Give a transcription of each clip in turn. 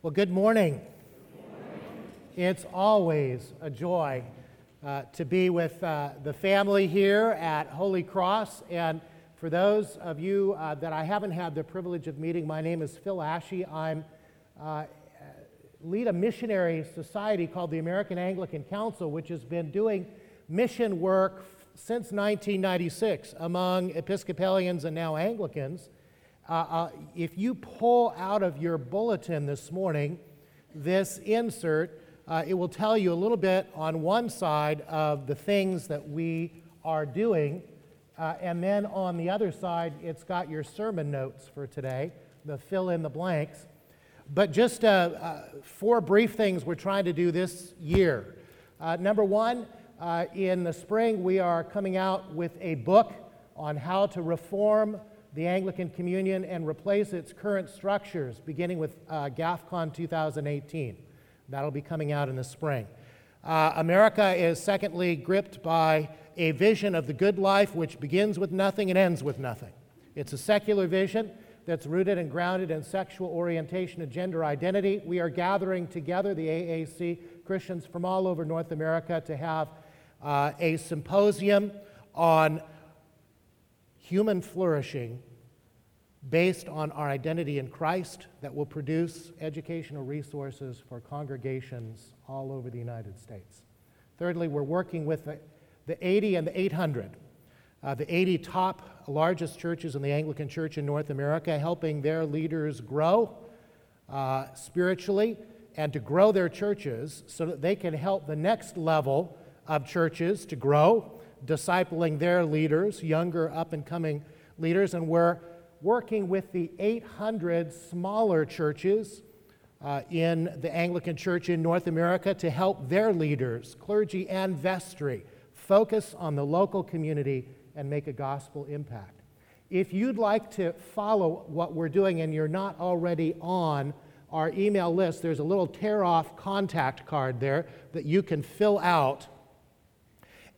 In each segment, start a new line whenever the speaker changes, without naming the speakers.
Well, good morning. It's always a joy uh, to be with uh, the family here at Holy Cross. And for those of you uh, that I haven't had the privilege of meeting, my name is Phil Ashey. I'm uh, lead a missionary society called the American Anglican Council, which has been doing mission work since 1996 among Episcopalians and now Anglicans. Uh, uh, if you pull out of your bulletin this morning this insert, uh, it will tell you a little bit on one side of the things that we are doing. Uh, and then on the other side, it's got your sermon notes for today, the fill in the blanks. But just uh, uh, four brief things we're trying to do this year. number one, in the spring, we are coming out with a book on how to reform the Anglican Communion and replace its current structures, beginning with uh, GAFCON 2018. That'll be coming out in the spring. Uh, America is, secondly, gripped by a vision of the good life which begins with nothing and ends with nothing. It's a secular vision that's rooted and grounded in sexual orientation and gender identity. We are gathering together, the AAC, Christians from all over North America, to have uh, a symposium on human flourishing based on our identity in Christ that will produce educational resources for congregations all over the United States. Thirdly, we're working with the, the 80 and the 800, uh, the 80 top largest churches in the Anglican Church in North America, helping their leaders grow uh, spiritually and to grow their churches so that they can help the next level of churches to grow discipling their leaders, younger up and coming leaders, and we're working with the 800 smaller churches uh, in the Anglican Church in North America to help their leaders, clergy and vestry, focus on the local community and make a gospel impact. If you'd like to follow what we're doing and you're not already on our email list, there's a little tear off contact card there that you can fill out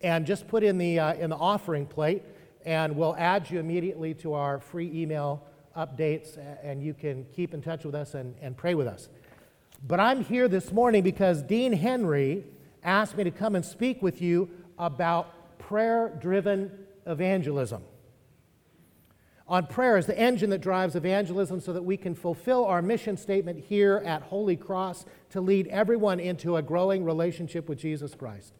and just put in the, uh, in the offering plate, and we'll add you immediately to our free email updates, and you can keep in touch with us and, and pray with us. But I'm here this morning because Dean Henry asked me to come and speak with you about prayer driven evangelism. On prayer is the engine that drives evangelism so that we can fulfill our mission statement here at Holy Cross to lead everyone into a growing relationship with Jesus Christ.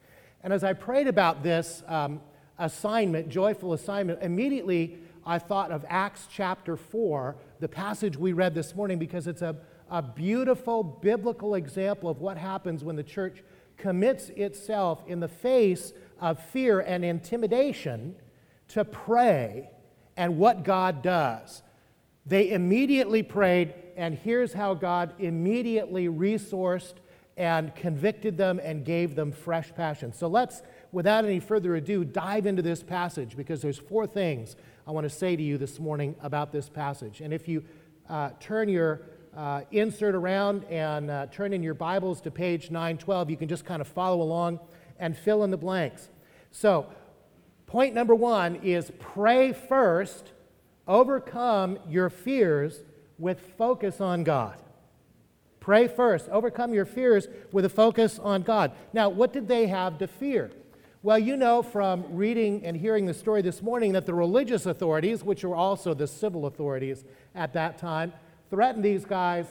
And as I prayed about this um, assignment, joyful assignment, immediately I thought of Acts chapter 4, the passage we read this morning, because it's a, a beautiful biblical example of what happens when the church commits itself in the face of fear and intimidation to pray and what God does. They immediately prayed, and here's how God immediately resourced and convicted them and gave them fresh passion. So let's, without any further ado, dive into this passage because there's four things I want to say to you this morning about this passage. And if you uh, turn your uh, insert around and uh, turn in your Bibles to page 912, you can just kind of follow along and fill in the blanks. So, point number one is pray first, overcome your fears with focus on God. Pray first. Overcome your fears with a focus on God. Now, what did they have to fear? Well, you know from reading and hearing the story this morning that the religious authorities, which were also the civil authorities at that time, threatened these guys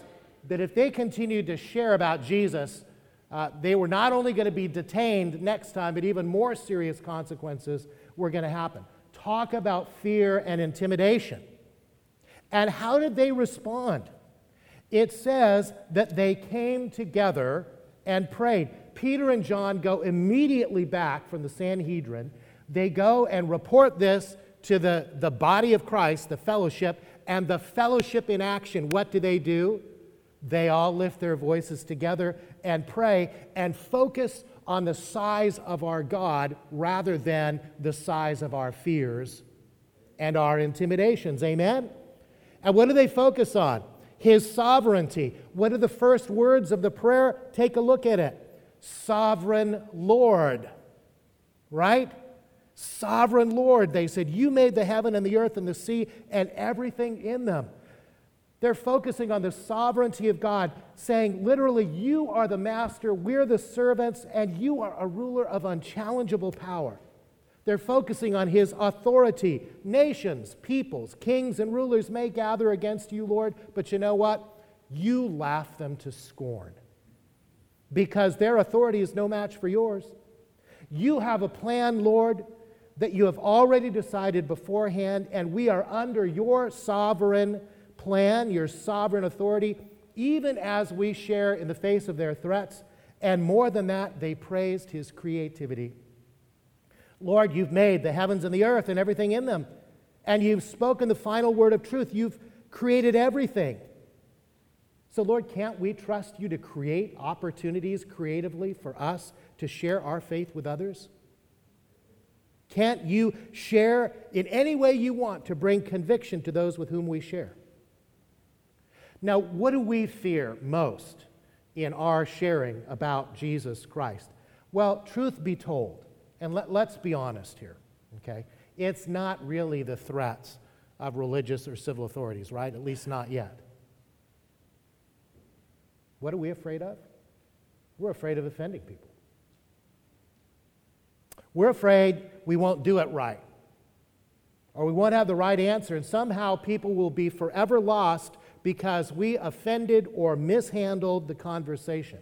that if they continued to share about Jesus, uh, they were not only going to be detained next time, but even more serious consequences were going to happen. Talk about fear and intimidation. And how did they respond? It says that they came together and prayed. Peter and John go immediately back from the Sanhedrin. They go and report this to the, the body of Christ, the fellowship, and the fellowship in action. What do they do? They all lift their voices together and pray and focus on the size of our God rather than the size of our fears and our intimidations. Amen? And what do they focus on? His sovereignty. What are the first words of the prayer? Take a look at it. Sovereign Lord. Right? Sovereign Lord. They said, You made the heaven and the earth and the sea and everything in them. They're focusing on the sovereignty of God, saying literally, You are the master, we're the servants, and you are a ruler of unchallengeable power. They're focusing on his authority. Nations, peoples, kings, and rulers may gather against you, Lord, but you know what? You laugh them to scorn because their authority is no match for yours. You have a plan, Lord, that you have already decided beforehand, and we are under your sovereign plan, your sovereign authority, even as we share in the face of their threats. And more than that, they praised his creativity. Lord, you've made the heavens and the earth and everything in them, and you've spoken the final word of truth. You've created everything. So, Lord, can't we trust you to create opportunities creatively for us to share our faith with others? Can't you share in any way you want to bring conviction to those with whom we share? Now, what do we fear most in our sharing about Jesus Christ? Well, truth be told, and let, us be honest here, okay? It's not really the threats of religious or civil authorities, right? At least not yet. What are we afraid of? We're afraid of offending people. We're afraid we won't do it right, or we won't have the right answer, and somehow people will be forever lost because we offended or mishandled the conversation.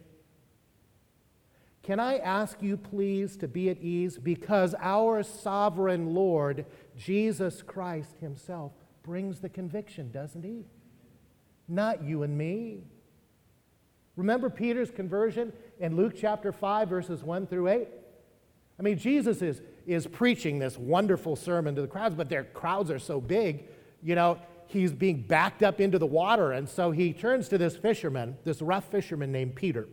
Can I ask you, please, to be at ease because our sovereign Lord, Jesus Christ Himself, brings the conviction, doesn't He? Not you and me. Remember Peter's conversion in Luke chapter 5, verses 1 through 8? I mean, Jesus is, is preaching this wonderful sermon to the crowds, but their crowds are so big, you know, he's being backed up into the water. And so he turns to this fisherman, this rough fisherman named Peter.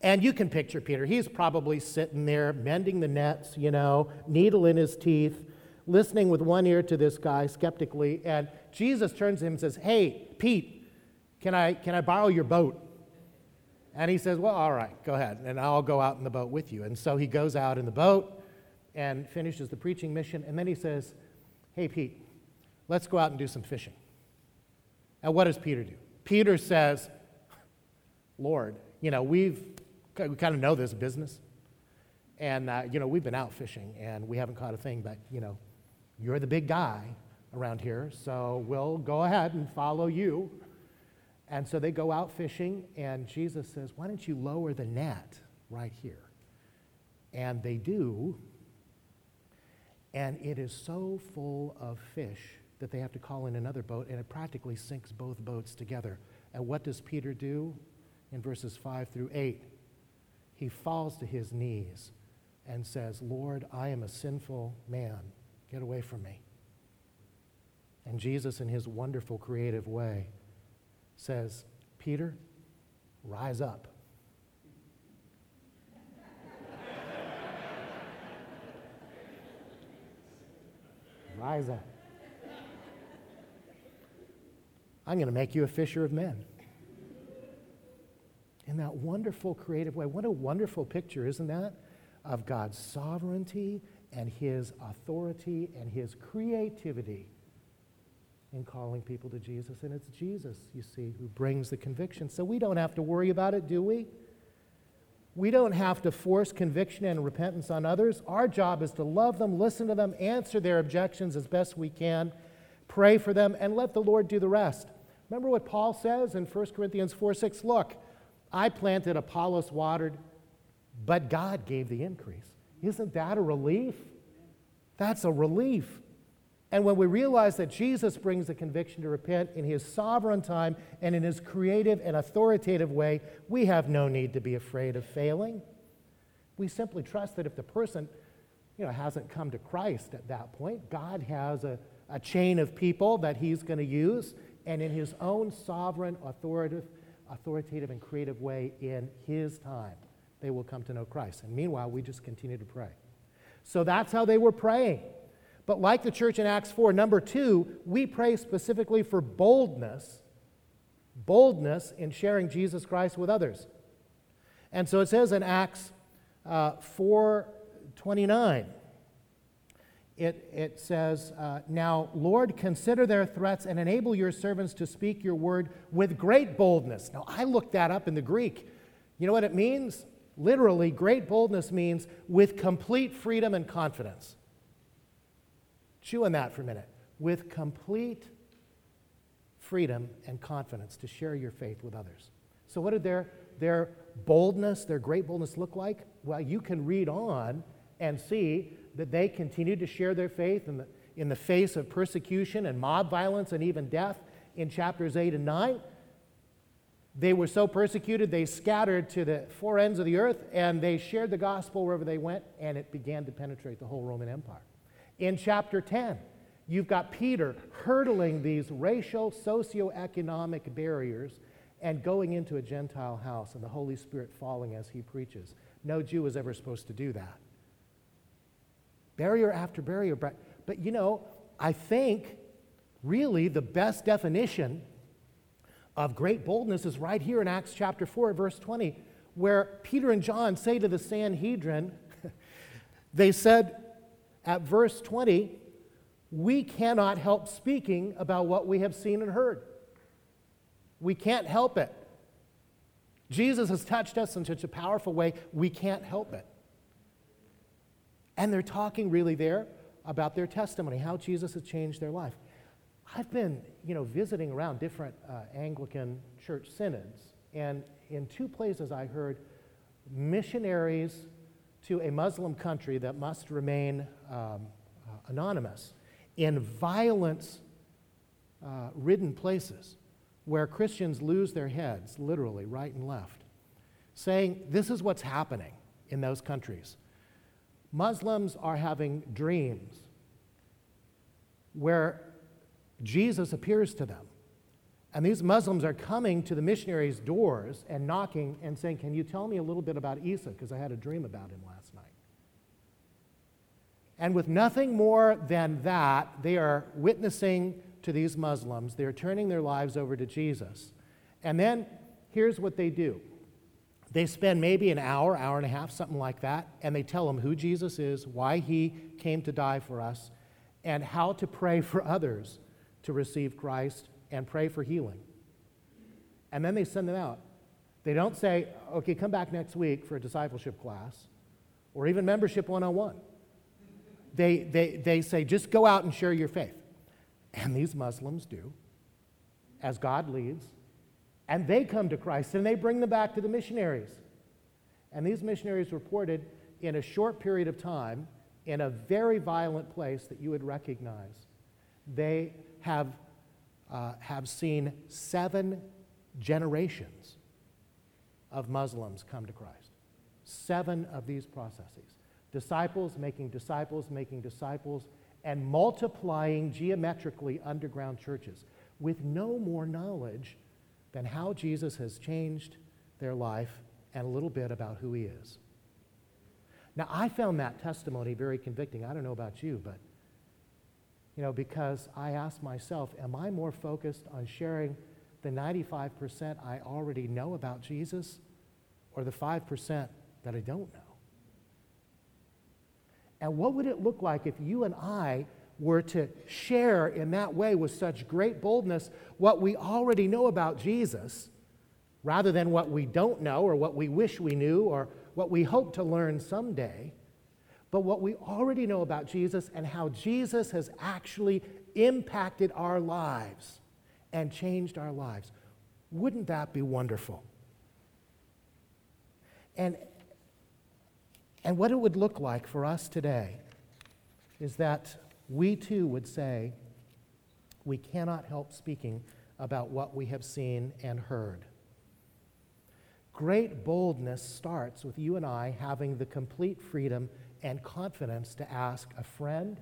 And you can picture Peter. He's probably sitting there mending the nets, you know, needle in his teeth, listening with one ear to this guy skeptically. And Jesus turns to him and says, Hey, Pete, can I, can I borrow your boat? And he says, Well, all right, go ahead, and I'll go out in the boat with you. And so he goes out in the boat and finishes the preaching mission. And then he says, Hey, Pete, let's go out and do some fishing. And what does Peter do? Peter says, Lord, you know, we've we kind of know this business. And, uh, you know, we've been out fishing and we haven't caught a thing, but, you know, you're the big guy around here, so we'll go ahead and follow you. And so they go out fishing, and Jesus says, Why don't you lower the net right here? And they do, and it is so full of fish that they have to call in another boat, and it practically sinks both boats together. And what does Peter do in verses 5 through 8? He falls to his knees and says, Lord, I am a sinful man. Get away from me. And Jesus, in his wonderful creative way, says, Peter, rise up. rise up. I'm going to make you a fisher of men in that wonderful creative way. What a wonderful picture, isn't that? Of God's sovereignty and his authority and his creativity in calling people to Jesus. And it's Jesus, you see, who brings the conviction. So we don't have to worry about it, do we? We don't have to force conviction and repentance on others. Our job is to love them, listen to them, answer their objections as best we can, pray for them, and let the Lord do the rest. Remember what Paul says in 1 Corinthians 4 6? Look, I planted, Apollos watered, but God gave the increase. Isn't that a relief? That's a relief. And when we realize that Jesus brings the conviction to repent in his sovereign time and in his creative and authoritative way, we have no need to be afraid of failing. We simply trust that if the person you know, hasn't come to Christ at that point, God has a, a chain of people that he's going to use, and in his own sovereign, authoritative, authoritative and creative way in His time, they will come to know Christ. And meanwhile, we just continue to pray. So that's how they were praying. But like the church in Acts 4, number two, we pray specifically for boldness, boldness in sharing Jesus Christ with others. And so it says in Acts uh, 4 29, it, it says, uh, Now, Lord, consider their threats and enable your servants to speak your word with great boldness. Now, I looked that up in the Greek. You know what it means? Literally, great boldness means with complete freedom and confidence. Chew on that for a minute. With complete freedom and confidence to share your faith with others. So, what did their, their boldness, their great boldness look like? Well, you can read on and see that they continued to share their faith in the, in the face of persecution and mob violence and even death in chapters 8 and 9. They were so persecuted, they scattered to the four ends of the earth and they shared the gospel wherever they went, and it began to penetrate the whole Roman Empire. In chapter 10, you've got Peter hurdling these racial, socioeconomic barriers and going into a Gentile house and the Holy Spirit falling as he preaches. No Jew is ever supposed to do that. Barrier after barrier. But, you know, I think really the best definition of great boldness is right here in Acts chapter 4, verse 20, where Peter and John say to the Sanhedrin, they said at verse 20, we cannot help speaking about what we have seen and heard. We can't help it. Jesus has touched us in such a powerful way, we can't help it. And they're talking really there about their testimony, how Jesus has changed their life. I've been, you know, visiting around different uh, Anglican church synods, and in two places I heard missionaries to a Muslim country that must remain um, uh, anonymous in violence uh, ridden places where Christians lose their heads, literally, right and left, saying this is what's happening in those countries. Muslims are having dreams where Jesus appears to them. And these Muslims are coming to the missionaries' doors and knocking and saying, Can you tell me a little bit about Isa? Because I had a dream about him last night. And with nothing more than that, they are witnessing to these Muslims. They're turning their lives over to Jesus. And then here's what they do they spend maybe an hour, hour and a half, something like that, and they tell them who Jesus is, why he came to die for us, and how to pray for others to receive Christ and pray for healing. And then they send them out. They don't say, okay, come back next week for a discipleship class or even membership one on one. They, they, they say, just go out and share your faith. And these Muslims do, as God leads. And they come to Christ and they bring them back to the missionaries. And these missionaries reported in a short period of time, in a very violent place that you would recognize, they have, uh, have seen seven generations of Muslims come to Christ. Seven of these processes. Disciples making disciples, making disciples, and multiplying geometrically underground churches with no more knowledge than how Jesus has changed their life and a little bit about who he is. Now, I found that testimony very convicting. I don't know about you, but, you know, because I asked myself, am I more focused on sharing the 95% I already know about Jesus or the 5% that I don't know? And what would it look like if you and I were to share in that way with such great boldness what we already know about Jesus rather than what we don't know or what we wish we knew or what we hope to learn someday, but what we already know about Jesus and how Jesus has actually impacted our lives and changed our lives. Wouldn't that be wonderful? And, and what it would look like for us today is that we too would say, we cannot help speaking about what we have seen and heard. Great boldness starts with you and I having the complete freedom and confidence to ask a friend,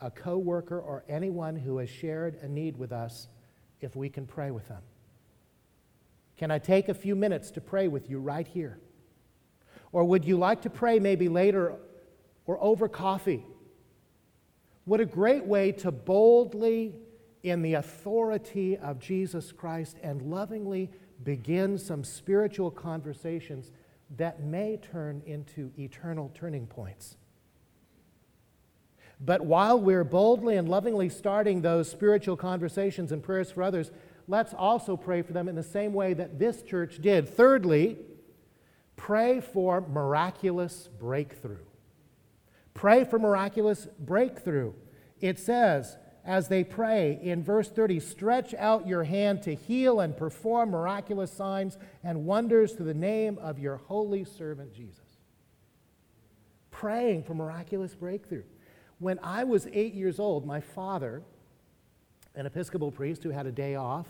a coworker, or anyone who has shared a need with us if we can pray with them. Can I take a few minutes to pray with you right here? Or would you like to pray maybe later or over coffee what a great way to boldly, in the authority of Jesus Christ, and lovingly begin some spiritual conversations that may turn into eternal turning points. But while we're boldly and lovingly starting those spiritual conversations and prayers for others, let's also pray for them in the same way that this church did. Thirdly, pray for miraculous breakthrough. Pray for miraculous breakthrough. It says, as they pray in verse 30 stretch out your hand to heal and perform miraculous signs and wonders through the name of your holy servant Jesus. Praying for miraculous breakthrough. When I was eight years old, my father, an Episcopal priest who had a day off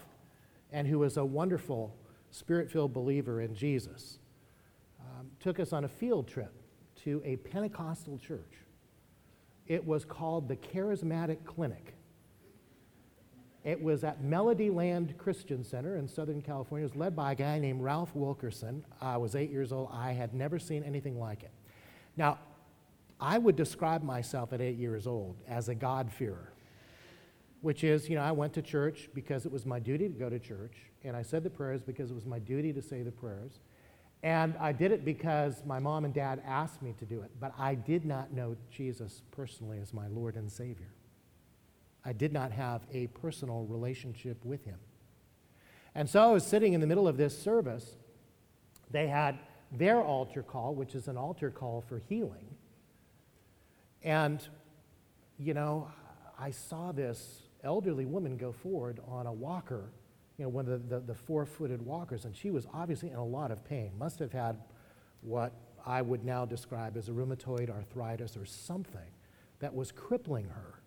and who was a wonderful spirit filled believer in Jesus, um, took us on a field trip to a Pentecostal church. It was called the Charismatic Clinic. It was at Melody Land Christian Center in Southern California. It was led by a guy named Ralph Wilkerson. I was eight years old. I had never seen anything like it. Now, I would describe myself at eight years old as a God-fearer, which is, you know, I went to church because it was my duty to go to church, and I said the prayers because it was my duty to say the prayers. And I did it because my mom and dad asked me to do it, but I did not know Jesus personally as my Lord and Savior. I did not have a personal relationship with him. And so I was sitting in the middle of this service. They had their altar call, which is an altar call for healing. And, you know, I saw this elderly woman go forward on a walker, you know, one of the, the, the four footed walkers, and she was obviously in a lot of pain. Must have had what I would now describe as a rheumatoid arthritis or something that was crippling her.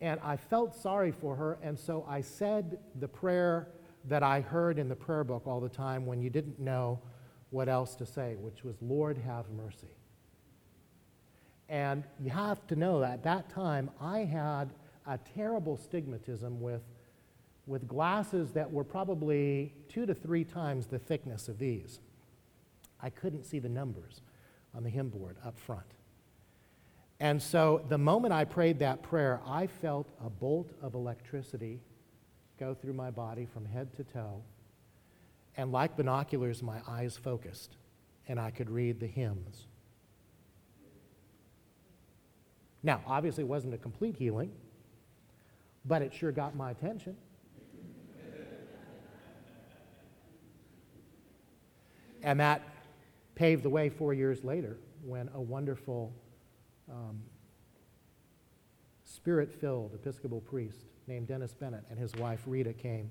And I felt sorry for her, and so I said the prayer that I heard in the prayer book all the time when you didn't know what else to say, which was, Lord, have mercy. And you have to know that at that time I had a terrible stigmatism with, with glasses that were probably two to three times the thickness of these. I couldn't see the numbers on the hymn board up front. And so the moment I prayed that prayer, I felt a bolt of electricity go through my body from head to toe. And like binoculars, my eyes focused, and I could read the hymns. Now, obviously, it wasn't a complete healing, but it sure got my attention. And that paved the way four years later when a wonderful um, spirit filled Episcopal priest named Dennis Bennett and his wife Rita came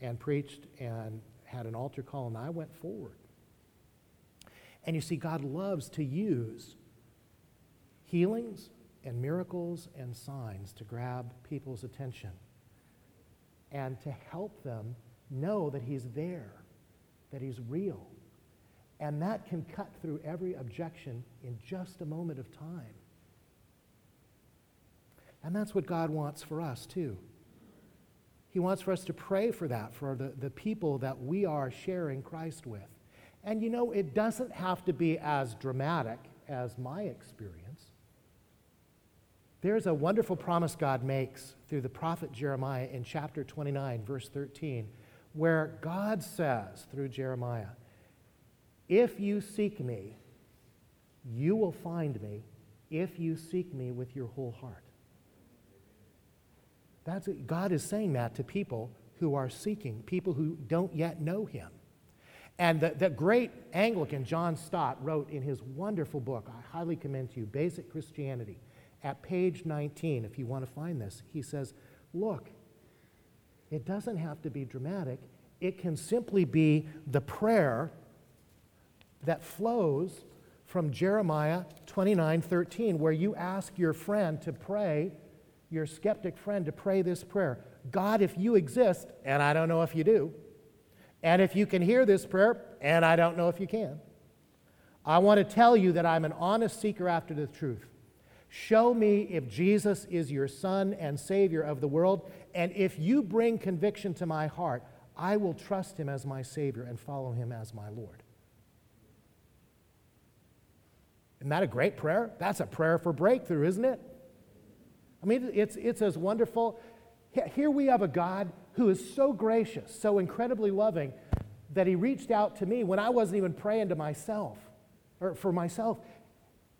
and preached and had an altar call, and I went forward. And you see, God loves to use healings and miracles and signs to grab people's attention and to help them know that He's there, that He's real, and that can cut through every objection in just a moment of time. And that's what God wants for us, too. He wants for us to pray for that, for the, the people that we are sharing Christ with. And you know, it doesn't have to be as dramatic as my experience. There's a wonderful promise God makes through the prophet Jeremiah in chapter 29, verse 13, where God says through Jeremiah, if you seek me, you will find me if you seek me with your whole heart. That's. God is saying that to people who are seeking, people who don't yet know him. And the, the great Anglican John Stott wrote in his wonderful book, I highly commend to you, Basic Christianity, at page 19, if you want to find this, he says, Look, it doesn't have to be dramatic. It can simply be the prayer that flows from Jeremiah 29 13, where you ask your friend to pray, your skeptic friend to pray this prayer God, if you exist, and I don't know if you do, and if you can hear this prayer, and I don't know if you can, I want to tell you that I'm an honest seeker after the truth. Show me if Jesus is your Son and Savior of the world, and if you bring conviction to my heart, I will trust him as my Savior and follow him as my Lord. Isn't that a great prayer? That's a prayer for breakthrough, isn't it? I mean, it's, it's as wonderful. Here we have a God who is so gracious, so incredibly loving, that he reached out to me when I wasn't even praying to myself or for myself.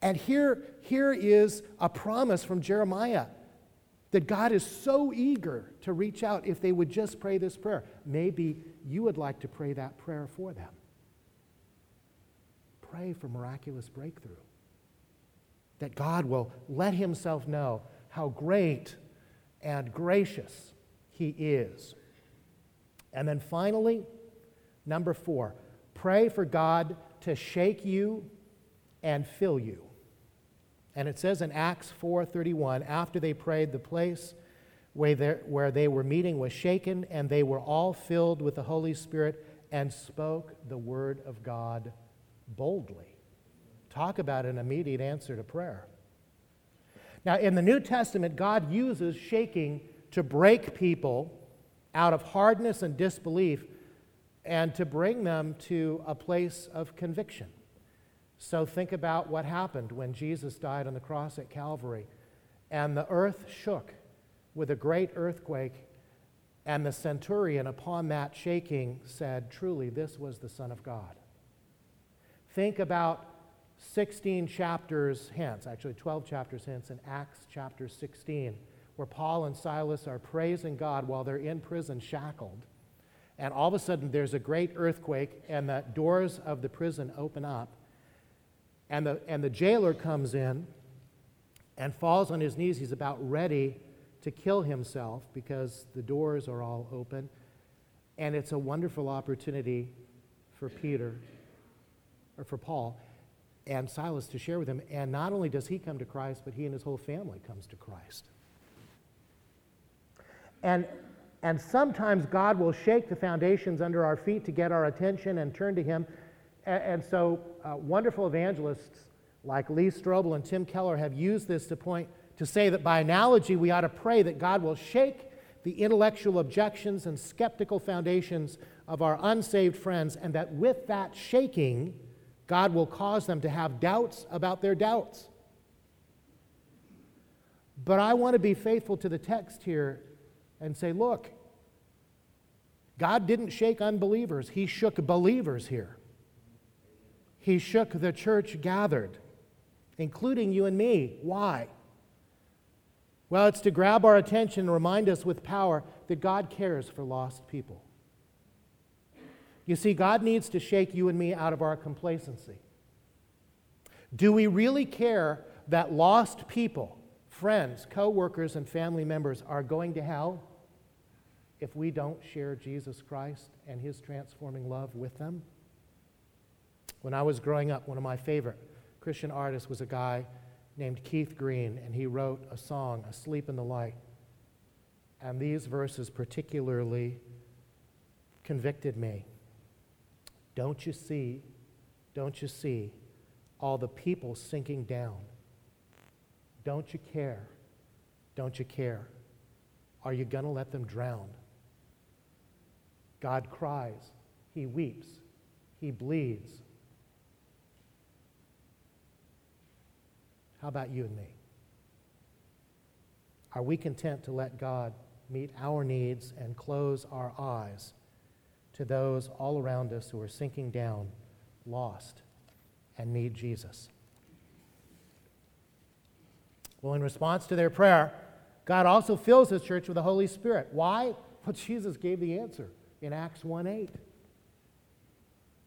And here, here is a promise from Jeremiah that God is so eager to reach out if they would just pray this prayer. Maybe you would like to pray that prayer for them. Pray for miraculous breakthrough. That God will let Himself know how great and gracious He is. And then finally, number four, pray for God to shake you and fill you. And it says in Acts 4:31, after they prayed, the place where they were meeting was shaken, and they were all filled with the Holy Spirit and spoke the word of God boldly. Talk about an immediate answer to prayer. Now, in the New Testament, God uses shaking to break people out of hardness and disbelief and to bring them to a place of conviction. So think about what happened when Jesus died on the cross at Calvary. And the earth shook with a great earthquake, and the centurion, upon that shaking, said, Truly, this was the Son of God. Think about 16 chapters hence, actually 12 chapters hence, in Acts chapter 16, where Paul and Silas are praising God while they're in prison shackled. And all of a sudden, there's a great earthquake, and the doors of the prison open up and the, and the jailer comes in and falls on his knees. He's about ready to kill himself because the doors are all open. And it's a wonderful opportunity for Peter, for Paul, and Silas to share with him. And not only does he come to Christ, but he and his whole family comes to Christ. And, and sometimes God will shake the foundations under our feet to get our attention and turn to him and, and so, uh, wonderful evangelists like Lee Strobel and Tim Keller have used this to point to say that by analogy, we ought to pray that God will shake the intellectual objections and skeptical foundations of our unsaved friends, and that with that shaking, God will cause them to have doubts about their doubts. But I want to be faithful to the text here and say, look, God didn't shake unbelievers, He shook believers here he shook the church gathered, including you and me. Why? Well, it's to grab our attention and remind us with power that God cares for lost people. You see, God needs to shake you and me out of our complacency. Do we really care that lost people, friends, co workers, and family members are going to hell if we don't share Jesus Christ and his transforming love with them? When I was growing up, one of my favorite Christian artists was a guy named Keith Green, and he wrote a song, Asleep in the Light. And these verses particularly convicted me. Don't you see, don't you see all the people sinking down? Don't you care? Don't you care? Are you going to let them drown? God cries, He weeps, He bleeds, How about you and me? Are we content to let God meet our needs and close our eyes to those all around us who are sinking down, lost, and need Jesus? Well, in response to their prayer, God also fills his church with the Holy Spirit. Why? Well, Jesus gave the answer in Acts 1 8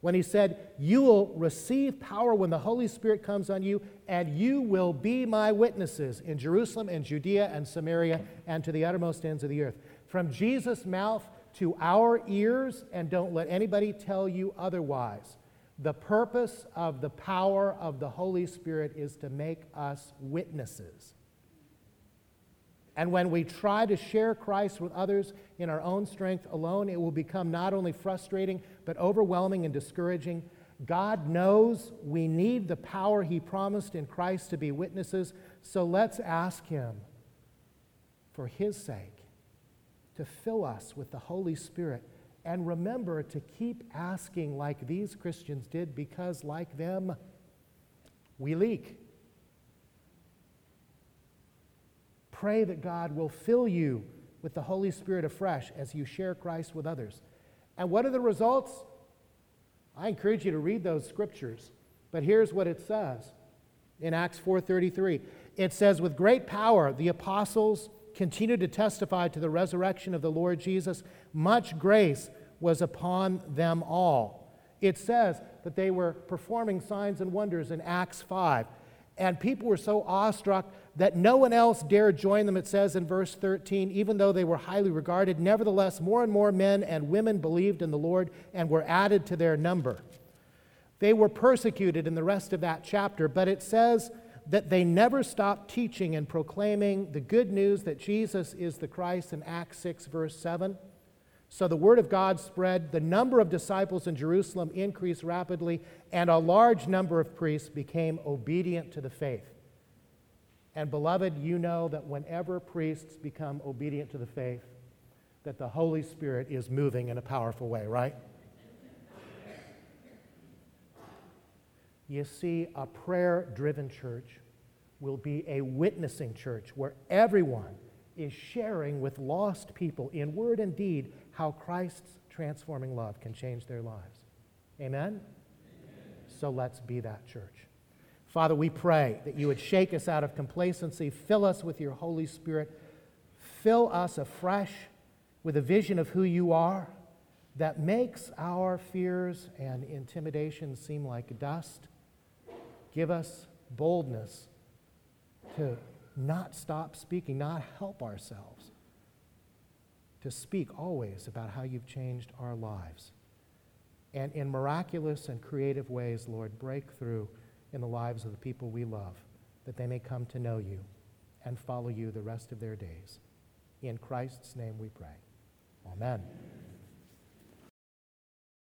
when he said, You will receive power when the Holy Spirit comes on you, and you will be my witnesses in Jerusalem and Judea and Samaria and to the uttermost ends of the earth. From Jesus' mouth to our ears, and don't let anybody tell you otherwise. The purpose of the power of the Holy Spirit is to make us witnesses. And when we try to share Christ with others in our own strength alone, it will become not only frustrating, but overwhelming and discouraging. God knows we need the power He promised in Christ to be witnesses, so let's ask Him, for His sake, to fill us with the Holy Spirit. And remember to keep asking like these Christians did, because like them, we leak. Pray that God will fill you with the Holy Spirit afresh as you share Christ with others. And what are the results? I encourage you to read those scriptures. But here's what it says in Acts 4:33. It says with great power the apostles continued to testify to the resurrection of the Lord Jesus. Much grace was upon them all. It says that they were performing signs and wonders in Acts 5. And people were so awestruck that no one else dared join them, it says in verse 13, even though they were highly regarded. Nevertheless, more and more men and women believed in the Lord and were added to their number. They were persecuted in the rest of that chapter, but it says that they never stopped teaching and proclaiming the good news that Jesus is the Christ in Acts 6, verse 7. So the word of God spread, the number of disciples in Jerusalem increased rapidly, and a large number of priests became obedient to the faith. And beloved, you know that whenever priests become obedient to the faith, that the Holy Spirit is moving in a powerful way, right? You see, a prayer driven church will be a witnessing church where everyone is sharing with lost people in word and deed how Christ's transforming love can change their lives. Amen? Amen? So let's be that church. Father, we pray that you would shake us out of complacency, fill us with your Holy Spirit, fill us afresh with a vision of who you are that makes our fears and intimidations seem like dust. Give us boldness to not stop speaking, not help ourselves, to speak always about how you've changed our lives. And in miraculous and creative ways, Lord, break through in the lives of the people we love, that they may come to know you and follow you the rest of their days. In Christ's name we pray. Amen.